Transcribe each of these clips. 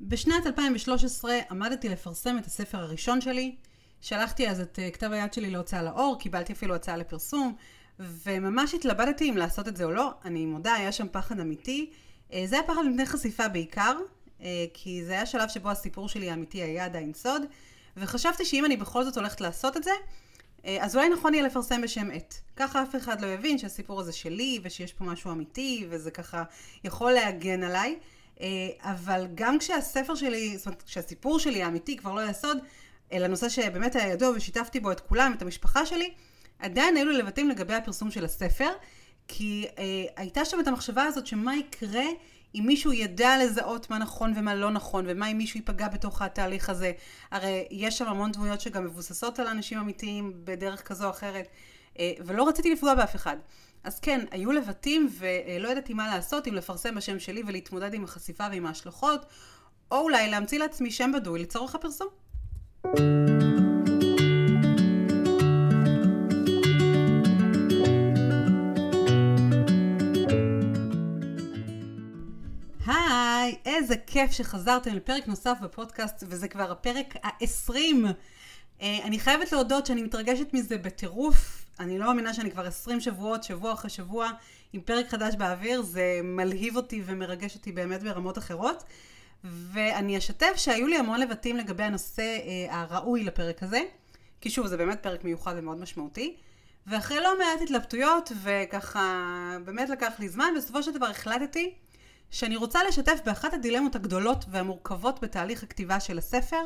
בשנת 2013 עמדתי לפרסם את הספר הראשון שלי. שלחתי אז את אה, כתב היד שלי להוצאה לאור, קיבלתי אפילו הצעה לפרסום, וממש התלבטתי אם לעשות את זה או לא. אני מודה, היה שם פחד אמיתי. אה, זה היה פחד מפני חשיפה בעיקר, אה, כי זה היה שלב שבו הסיפור שלי האמיתי היה עדיין סוד, וחשבתי שאם אני בכל זאת הולכת לעשות את זה, אז אולי נכון יהיה לפרסם בשם עט. ככה אף אחד לא יבין שהסיפור הזה שלי, ושיש פה משהו אמיתי, וזה ככה יכול להגן עליי. אבל גם כשהספר שלי, זאת אומרת, כשהסיפור שלי האמיתי כבר לא היה סוד, אלא נושא שבאמת היה ידוע ושיתפתי בו את כולם, את המשפחה שלי, עדיין היו לי לבטים לגבי הפרסום של הספר, כי אה, הייתה שם את המחשבה הזאת שמה יקרה אם מישהו ידע לזהות מה נכון ומה לא נכון, ומה אם מישהו ייפגע בתוך התהליך הזה. הרי יש שם המון דמויות שגם מבוססות על אנשים אמיתיים בדרך כזו או אחרת, אה, ולא רציתי לפגוע באף אחד. אז כן, היו לבטים ולא ידעתי מה לעשות, אם לפרסם בשם שלי ולהתמודד עם החשיפה ועם ההשלכות, או אולי להמציא לעצמי שם בדוי לצורך הפרסום. היי, איזה כיף שחזרתם לפרק נוסף בפודקאסט, וזה כבר הפרק ה-20. אה, אני חייבת להודות שאני מתרגשת מזה בטירוף. אני לא מאמינה שאני כבר 20 שבועות, שבוע אחרי שבוע, עם פרק חדש באוויר. זה מלהיב אותי ומרגש אותי באמת ברמות אחרות. ואני אשתף שהיו לי המון לבטים לגבי הנושא אה, הראוי לפרק הזה, כי שוב, זה באמת פרק מיוחד ומאוד משמעותי. ואחרי לא מעט התלבטויות, וככה באמת לקח לי זמן, בסופו של דבר החלטתי שאני רוצה לשתף באחת הדילמות הגדולות והמורכבות בתהליך הכתיבה של הספר,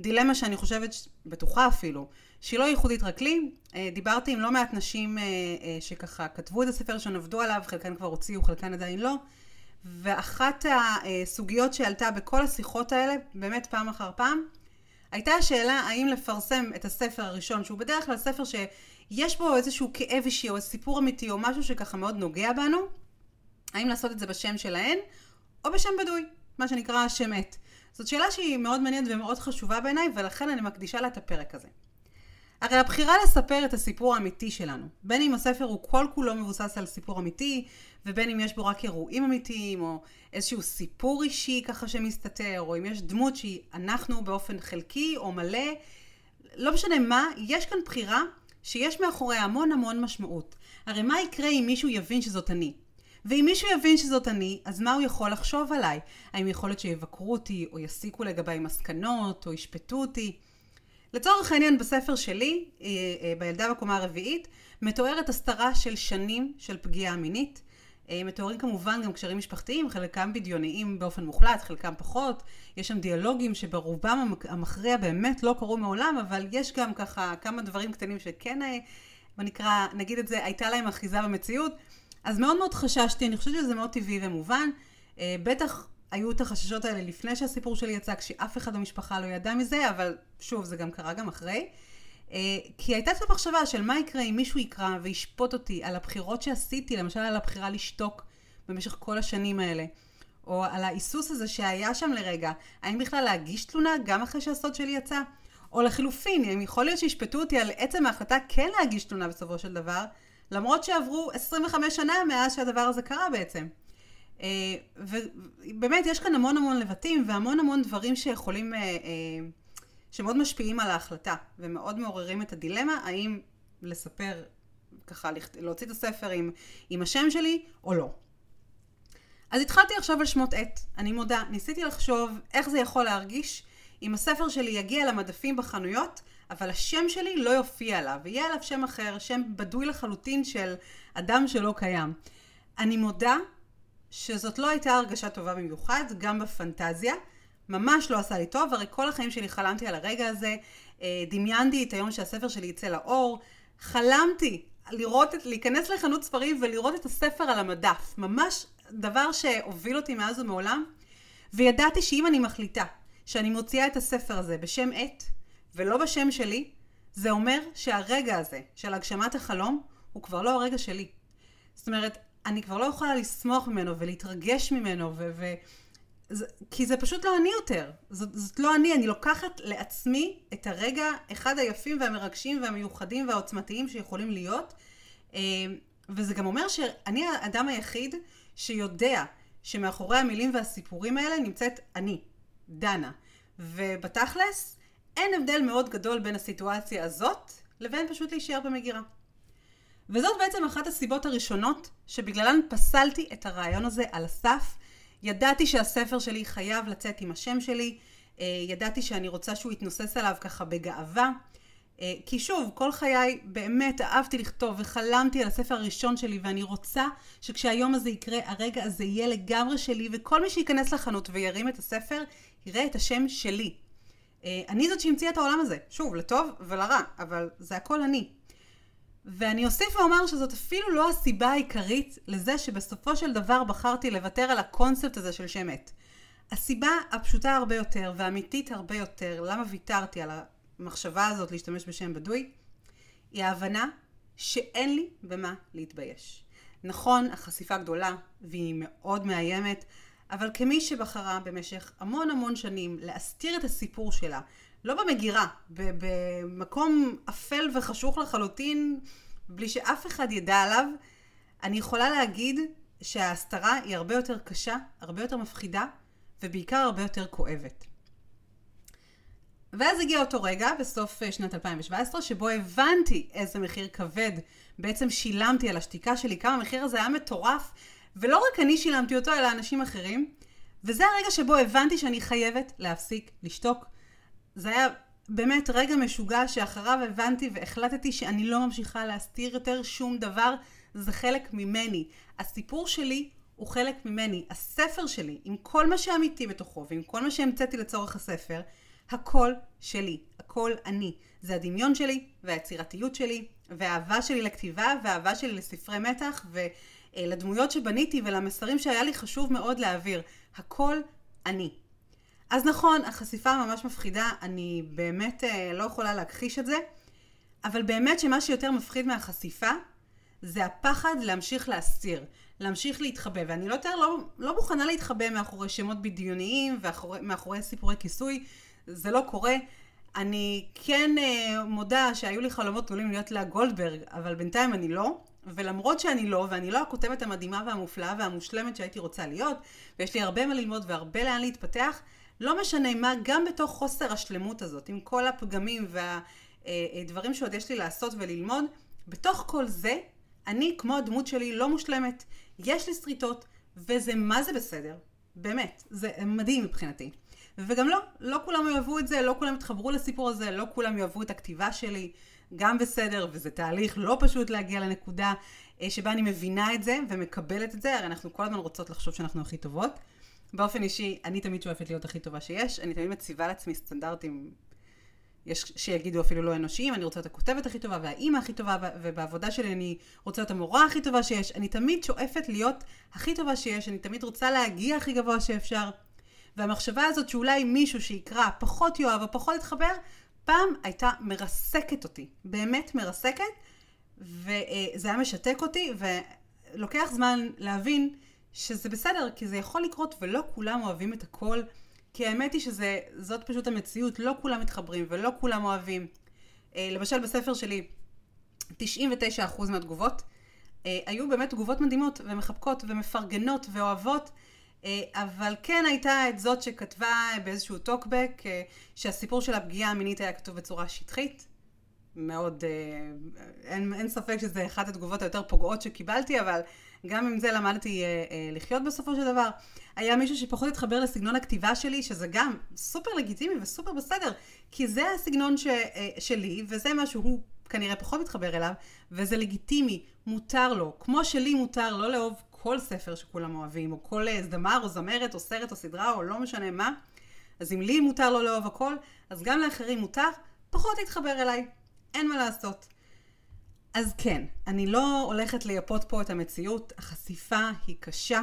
דילמה שאני חושבת, בטוחה אפילו, שהיא לא ייחודית רק לי. אה, דיברתי עם לא מעט נשים אה, אה, שככה כתבו את הספר, שנעבדו עליו, חלקן כבר הוציאו, חלקן עדיין לא. ואחת הסוגיות שעלתה בכל השיחות האלה, באמת פעם אחר פעם, הייתה השאלה האם לפרסם את הספר הראשון, שהוא בדרך כלל ספר שיש בו איזשהו כאב אישי או סיפור אמיתי או משהו שככה מאוד נוגע בנו, האם לעשות את זה בשם שלהן או בשם בדוי, מה שנקרא שם עט. זאת שאלה שהיא מאוד מעניינת ומאוד חשובה בעיניי ולכן אני מקדישה לה את הפרק הזה. הרי הבחירה לספר את הסיפור האמיתי שלנו, בין אם הספר הוא כל כולו מבוסס על סיפור אמיתי, ובין אם יש בו רק אירועים אמיתיים, או איזשהו סיפור אישי ככה שמסתתר, או אם יש דמות שהיא אנחנו באופן חלקי או מלא, לא משנה מה, יש כאן בחירה שיש מאחוריה המון המון משמעות. הרי מה יקרה אם מישהו יבין שזאת אני? ואם מישהו יבין שזות אני, אז מה הוא יכול לחשוב עליי? האם יכול להיות שיבקרו אותי, או יסיקו לגביי מסקנות, או ישפטו אותי? לצורך העניין בספר שלי, אה, אה, בילדה בקומה הרביעית, מתוארת הסתרה של שנים של פגיעה מינית. אה, מתוארים כמובן גם קשרים משפחתיים, חלקם בדיוניים באופן מוחלט, חלקם פחות. יש שם דיאלוגים שברובם המכריע באמת לא קרו מעולם, אבל יש גם ככה כמה דברים קטנים שכן, בוא נקרא, נגיד את זה, הייתה להם אחיזה במציאות. אז מאוד מאוד חששתי, אני חושבת שזה מאוד טבעי ומובן. בטח היו את החששות האלה לפני שהסיפור שלי יצא, כשאף אחד במשפחה לא ידע מזה, אבל שוב, זה גם קרה גם אחרי. אה, כי הייתה קצת מחשבה של מה יקרה אם מישהו יקרא וישפוט אותי על הבחירות שעשיתי, למשל על הבחירה לשתוק במשך כל השנים האלה, או על ההיסוס הזה שהיה שם לרגע, האם בכלל להגיש תלונה גם אחרי שהסוד שלי יצא? או לחילופין, אם יכול להיות שישפטו אותי על עצם ההחלטה כן להגיש תלונה בסופו של דבר, למרות שעברו 25 שנה מאז שהדבר הזה קרה בעצם. אה, ובאמת יש כאן המון המון לבטים והמון המון דברים שיכולים, אה, אה, שמאוד משפיעים על ההחלטה ומאוד מעוררים את הדילמה האם לספר, ככה להוציא את הספר עם, עם השם שלי או לא. אז התחלתי לחשוב על שמות עט, אני מודה, ניסיתי לחשוב איך זה יכול להרגיש אם הספר שלי יגיע למדפים בחנויות, אבל השם שלי לא יופיע עליו, ויהיה עליו שם אחר, שם בדוי לחלוטין של אדם שלא קיים. אני מודה שזאת לא הייתה הרגשה טובה במיוחד, גם בפנטזיה. ממש לא עשה לי טוב, הרי כל החיים שלי חלמתי על הרגע הזה, אה, דמיינתי את היום שהספר שלי יצא לאור, חלמתי לראות, את, להיכנס לחנות ספרים ולראות את הספר על המדף. ממש דבר שהוביל אותי מאז ומעולם, וידעתי שאם אני מחליטה שאני מוציאה את הספר הזה בשם עט, ולא בשם שלי, זה אומר שהרגע הזה של הגשמת החלום הוא כבר לא הרגע שלי. זאת אומרת, אני כבר לא יכולה לשמוח ממנו ולהתרגש ממנו, ו... ו כי זה פשוט לא אני יותר. זאת, זאת לא אני, אני לוקחת לעצמי את הרגע, אחד היפים והמרגשים והמיוחדים והעוצמתיים שיכולים להיות. אה, וזה גם אומר שאני האדם היחיד שיודע שמאחורי המילים והסיפורים האלה נמצאת אני. דנה. ובתכלס, אין הבדל מאוד גדול בין הסיטואציה הזאת לבין פשוט להישאר במגירה. וזאת בעצם אחת הסיבות הראשונות שבגללן פסלתי את הרעיון הזה על הסף. ידעתי שהספר שלי חייב לצאת עם השם שלי, אה, ידעתי שאני רוצה שהוא יתנוסס עליו ככה בגאווה. אה, כי שוב, כל חיי באמת אהבתי לכתוב וחלמתי על הספר הראשון שלי ואני רוצה שכשהיום הזה יקרה, הרגע הזה יהיה לגמרי שלי וכל מי שייכנס לחנות וירים את הספר, יראה את השם שלי. אה, אני זאת שהמציאה את העולם הזה, שוב, לטוב ולרע, אבל זה הכל אני. ואני אוסיף ואומר שזאת אפילו לא הסיבה העיקרית לזה שבסופו של דבר בחרתי לוותר על הקונספט הזה של שם עת. הסיבה הפשוטה הרבה יותר והאמיתית הרבה יותר למה ויתרתי על המחשבה הזאת להשתמש בשם בדוי, היא ההבנה שאין לי במה להתבייש. נכון, החשיפה גדולה והיא מאוד מאיימת, אבל כמי שבחרה במשך המון המון שנים להסתיר את הסיפור שלה, לא במגירה, במקום אפל וחשוך לחלוטין, בלי שאף אחד ידע עליו, אני יכולה להגיד שההסתרה היא הרבה יותר קשה, הרבה יותר מפחידה, ובעיקר הרבה יותר כואבת. ואז הגיע אותו רגע, בסוף אה, שנת 2017, שבו הבנתי איזה מחיר כבד בעצם שילמתי על השתיקה שלי, כמה המחיר הזה היה מטורף, ולא רק אני שילמתי אותו, אלא אנשים אחרים. וזה הרגע שבו הבנתי שאני חייבת להפסיק לשתוק. זה היה באמת רגע משוגע שאחריו הבנתי והחלטתי שאני לא ממשיכה להסתיר יותר שום דבר, זה חלק ממני. הסיפור שלי הוא חלק ממני. הספר שלי, עם כל מה שאמיתי בתוכו ועם כל מה שהמצאתי לצורך הספר, הכל שלי, הכל אני. זה הדמיון שלי והיצירתיות שלי והאהבה שלי לכתיבה והאהבה שלי לספרי מתח ולדמויות שבניתי ולמסרים שהיה לי חשוב מאוד להעביר. הכל אני. אז נכון, החשיפה ממש מפחידה, אני באמת אה, לא יכולה להכחיש את זה, אבל באמת שמה שיותר מפחיד מהחשיפה זה הפחד להמשיך להסתיר, להמשיך להתחבא, ואני לא יותר לא, לא מוכנה להתחבא מאחורי שמות בדיוניים ומאחורי סיפורי כיסוי, זה לא קורה. אני כן אה, מודה שהיו לי חלומות גדולים להיות לה גולדברג, אבל בינתיים אני לא. ולמרות שאני לא, ואני לא הכותבת המדהימה והמופלאה והמושלמת שהייתי רוצה להיות, ויש לי הרבה מה ללמוד והרבה לאן להתפתח, לא משנה מה, גם בתוך חוסר השלמות הזאת, עם כל הפגמים והדברים שעוד יש לי לעשות וללמוד, בתוך כל זה, אני, כמו הדמות שלי, לא מושלמת. יש לי שריטות, וזה מה זה בסדר. באמת, זה מדהים מבחינתי. וגם לא, לא כולם יאהבו את זה, לא כולם יתחברו לסיפור הזה, לא כולם יאהבו את הכתיבה שלי, גם בסדר, וזה תהליך לא פשוט להגיע לנקודה אה, שבה אני מבינה את זה ומקבלת את זה, הרי אנחנו כל הזמן רוצות לחשוב שאנחנו הכי טובות. באופן אישי, אני תמיד שואפת להיות הכי טובה שיש, אני תמיד מציבה לעצמי סטנדרטים, יש שיגידו אפילו לא אנושיים, אני רוצה להיות הכותבת הכי טובה והאימא הכי טובה, ובעבודה שלי אני רוצה להיות המורה הכי טובה שיש, אני תמיד שואפת להיות הכי טובה שיש, אני תמיד רוצה להגיע הכי גבוה שאפשר. והמחשבה הזאת שאולי מישהו שיקרא פחות יאהב או פחות יתחבר, פעם הייתה מרסקת אותי, באמת מרסקת, וזה היה משתק אותי, ולוקח זמן להבין שזה בסדר, כי זה יכול לקרות ולא כולם אוהבים את הכל, כי האמת היא שזאת פשוט המציאות, לא כולם מתחברים ולא כולם אוהבים. אה, למשל בספר שלי, 99% מהתגובות אה, היו באמת תגובות מדהימות ומחבקות ומפרגנות ואוהבות, אבל כן הייתה את זאת שכתבה באיזשהו טוקבק שהסיפור של הפגיעה המינית היה כתוב בצורה שטחית. מאוד, אין, אין ספק שזה אחת התגובות היותר פוגעות שקיבלתי, אבל גם עם זה למדתי אה, אה, לחיות בסופו של דבר. היה מישהו שפחות התחבר לסגנון הכתיבה שלי, שזה גם סופר לגיטימי וסופר בסדר, כי זה הסגנון ש, אה, שלי, וזה מה שהוא כנראה פחות מתחבר אליו, וזה לגיטימי, מותר לו. כמו שלי מותר לא לאהוב כל ספר שכולם אוהבים, או כל אה, זמר או זמרת או סרט או סדרה או לא משנה מה, אז אם לי מותר לא לאהוב הכל, אז גם לאחרים מותר פחות להתחבר אליי. אין מה לעשות. אז כן, אני לא הולכת לייפות פה את המציאות, החשיפה היא קשה.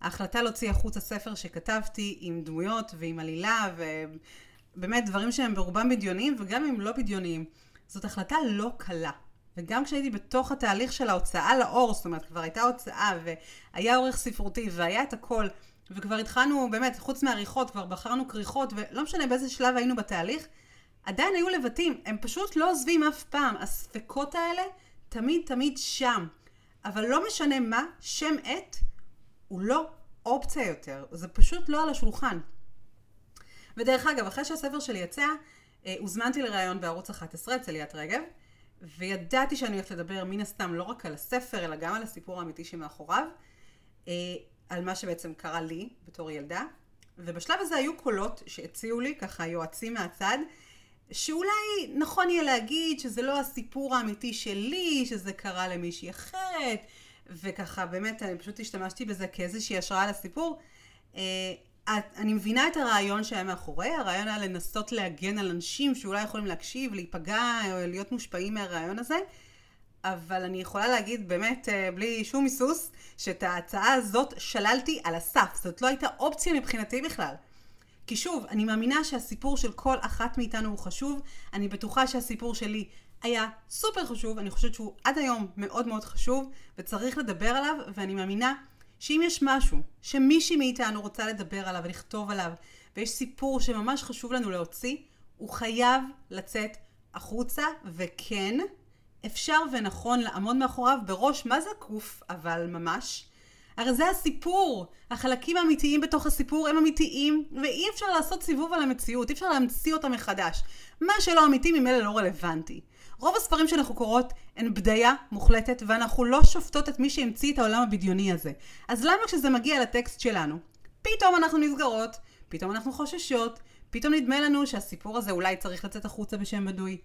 ההחלטה להוציא החוצה ספר שכתבתי עם דמויות ועם עלילה ובאמת דברים שהם ברובם בדיוניים וגם אם לא בדיוניים, זאת החלטה לא קלה. וגם כשהייתי בתוך התהליך של ההוצאה לאור, זאת אומרת כבר הייתה הוצאה והיה עורך ספרותי והיה את הכל וכבר התחלנו באמת, חוץ מעריכות, כבר בחרנו כריכות ולא משנה באיזה שלב היינו בתהליך, עדיין היו לבטים, הם פשוט לא עוזבים אף פעם. הספקות האלה תמיד תמיד שם. אבל לא משנה מה, שם עט הוא לא אופציה יותר, זה פשוט לא על השולחן. ודרך אגב, אחרי שהספר שלי יצא, אה, הוזמנתי לראיון בערוץ 11 אצל ליאת רגב, וידעתי שאני הולכת לדבר מן הסתם לא רק על הספר, אלא גם על הסיפור האמיתי שמאחוריו, אה, על מה שבעצם קרה לי בתור ילדה. ובשלב הזה היו קולות שהציעו לי, ככה יועצים מהצד, שאולי נכון יהיה להגיד שזה לא הסיפור האמיתי שלי, שזה קרה למישהי אחרת, וככה באמת אני פשוט השתמשתי בזה כאיזושהי השראה לסיפור. אה, אני מבינה את הרעיון שהיה מאחורי, הרעיון היה לנסות להגן על אנשים שאולי יכולים להקשיב, להיפגע או להיות מושפעים מהרעיון הזה, אבל אני יכולה להגיד באמת אה, בלי שום היסוס, שאת ההצעה הזאת שללתי על הסף, זאת לא הייתה אופציה מבחינתי בכלל. כי שוב, אני מאמינה שהסיפור של כל אחת מאיתנו הוא חשוב, אני בטוחה שהסיפור שלי היה סופר חשוב, אני חושבת שהוא עד היום מאוד מאוד חשוב, וצריך לדבר עליו, ואני מאמינה שאם יש משהו שמישהי מאיתנו רוצה לדבר עליו ולכתוב עליו, ויש סיפור שממש חשוב לנו להוציא, הוא חייב לצאת החוצה, וכן, אפשר ונכון לעמוד מאחוריו בראש מה זקוף, אבל ממש. הרי זה הסיפור. החלקים האמיתיים בתוך הסיפור הם אמיתיים, ואי אפשר לעשות סיבוב על המציאות, אי אפשר להמציא אותה מחדש. מה שלא אמיתי ממילא לא רלוונטי. רוב הספרים שאנחנו קוראות הן בדיה מוחלטת, ואנחנו לא שופטות את מי שהמציא את העולם הבדיוני הזה. אז למה כשזה מגיע לטקסט שלנו, פתאום אנחנו נסגרות, פתאום אנחנו חוששות, פתאום נדמה לנו שהסיפור הזה אולי צריך לצאת החוצה בשם בדוי.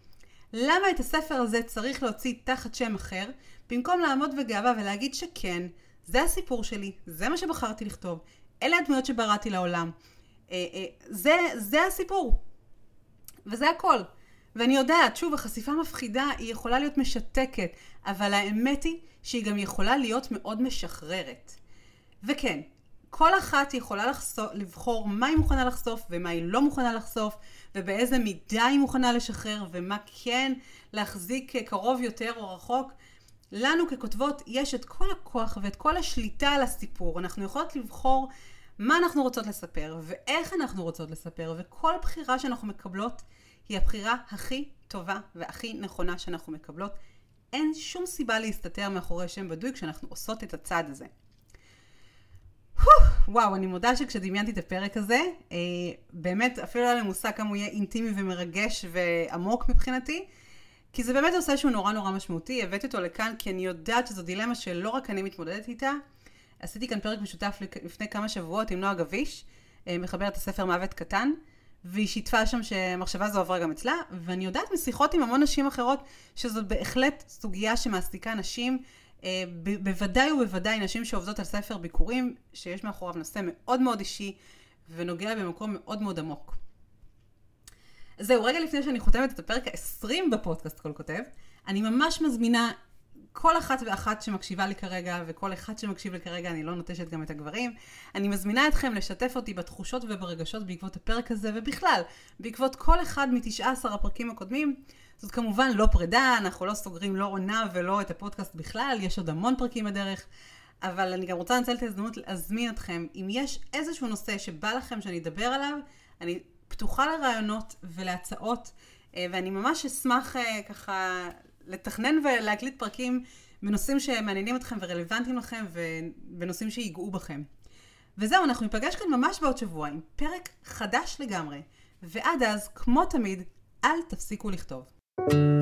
למה את הספר הזה צריך להוציא תחת שם אחר, במקום לעמוד בגאווה ולהגיד שכן, זה הסיפור שלי, זה מה שבחרתי לכתוב, אלה הדמויות שבראתי לעולם. אה, אה, זה, זה הסיפור. וזה הכל. ואני יודעת, שוב, החשיפה מפחידה, היא יכולה להיות משתקת, אבל האמת היא שהיא גם יכולה להיות מאוד משחררת. וכן, כל אחת יכולה לחשוף, לבחור מה היא מוכנה לחשוף ומה היא לא מוכנה לחשוף, ובאיזה מידה היא מוכנה לשחרר, ומה כן להחזיק קרוב יותר או רחוק. לנו ככותבות יש את כל הכוח ואת כל השליטה על הסיפור. אנחנו יכולות לבחור מה אנחנו רוצות לספר, ואיך אנחנו רוצות לספר, וכל בחירה שאנחנו מקבלות היא הבחירה הכי טובה והכי נכונה שאנחנו מקבלות. אין שום סיבה להסתתר מאחורי שם בדוי כשאנחנו עושות את הצעד הזה. וואו, אני מודה שכשדמיינתי את הפרק הזה, אה, באמת אפילו לא היה לי מושג כמה הוא יהיה אינטימי ומרגש ועמוק מבחינתי, כי זה באמת נושא שהוא נורא נורא משמעותי. הבאתי אותו לכאן כי אני יודעת שזו דילמה שלא רק אני מתמודדת איתה. עשיתי כאן פרק משותף לפני כמה שבועות עם נועה גביש, אה, מחברת הספר מוות קטן. והיא שיתפה שם שמחשבה זו עברה גם אצלה, ואני יודעת משיחות עם המון נשים אחרות שזאת בהחלט סוגיה שמעסיקה נשים, אה, בוודאי ובוודאי נשים שעובדות על ספר ביקורים, שיש מאחוריו נושא מאוד מאוד אישי ונוגע במקום מאוד מאוד עמוק. זהו, רגע לפני שאני חותמת את הפרק ה-20 בפודקאסט כל כותב, אני ממש מזמינה כל אחת ואחת שמקשיבה לי כרגע, וכל אחד שמקשיב לי כרגע, אני לא נוטשת גם את הגברים. אני מזמינה אתכם לשתף אותי בתחושות וברגשות בעקבות הפרק הזה, ובכלל, בעקבות כל אחד מ-19 הפרקים הקודמים. זאת כמובן לא פרידה, אנחנו לא סוגרים לא עונה ולא את הפודקאסט בכלל, יש עוד המון פרקים בדרך. אבל אני גם רוצה לנצל את ההזדמנות להזמין אתכם, אם יש איזשהו נושא שבא לכם שאני אדבר עליו, אני פתוחה לרעיונות ולהצעות, אה, ואני ממש אשמח אה, ככה לתכנן ולהקליט פרקים בנושאים שמעניינים אתכם ורלוונטיים לכם ובנושאים שיגעו בכם. וזהו, אנחנו ניפגש כאן ממש בעוד שבוע עם פרק חדש לגמרי. ועד אז, כמו תמיד, אל תפסיקו לכתוב. thank you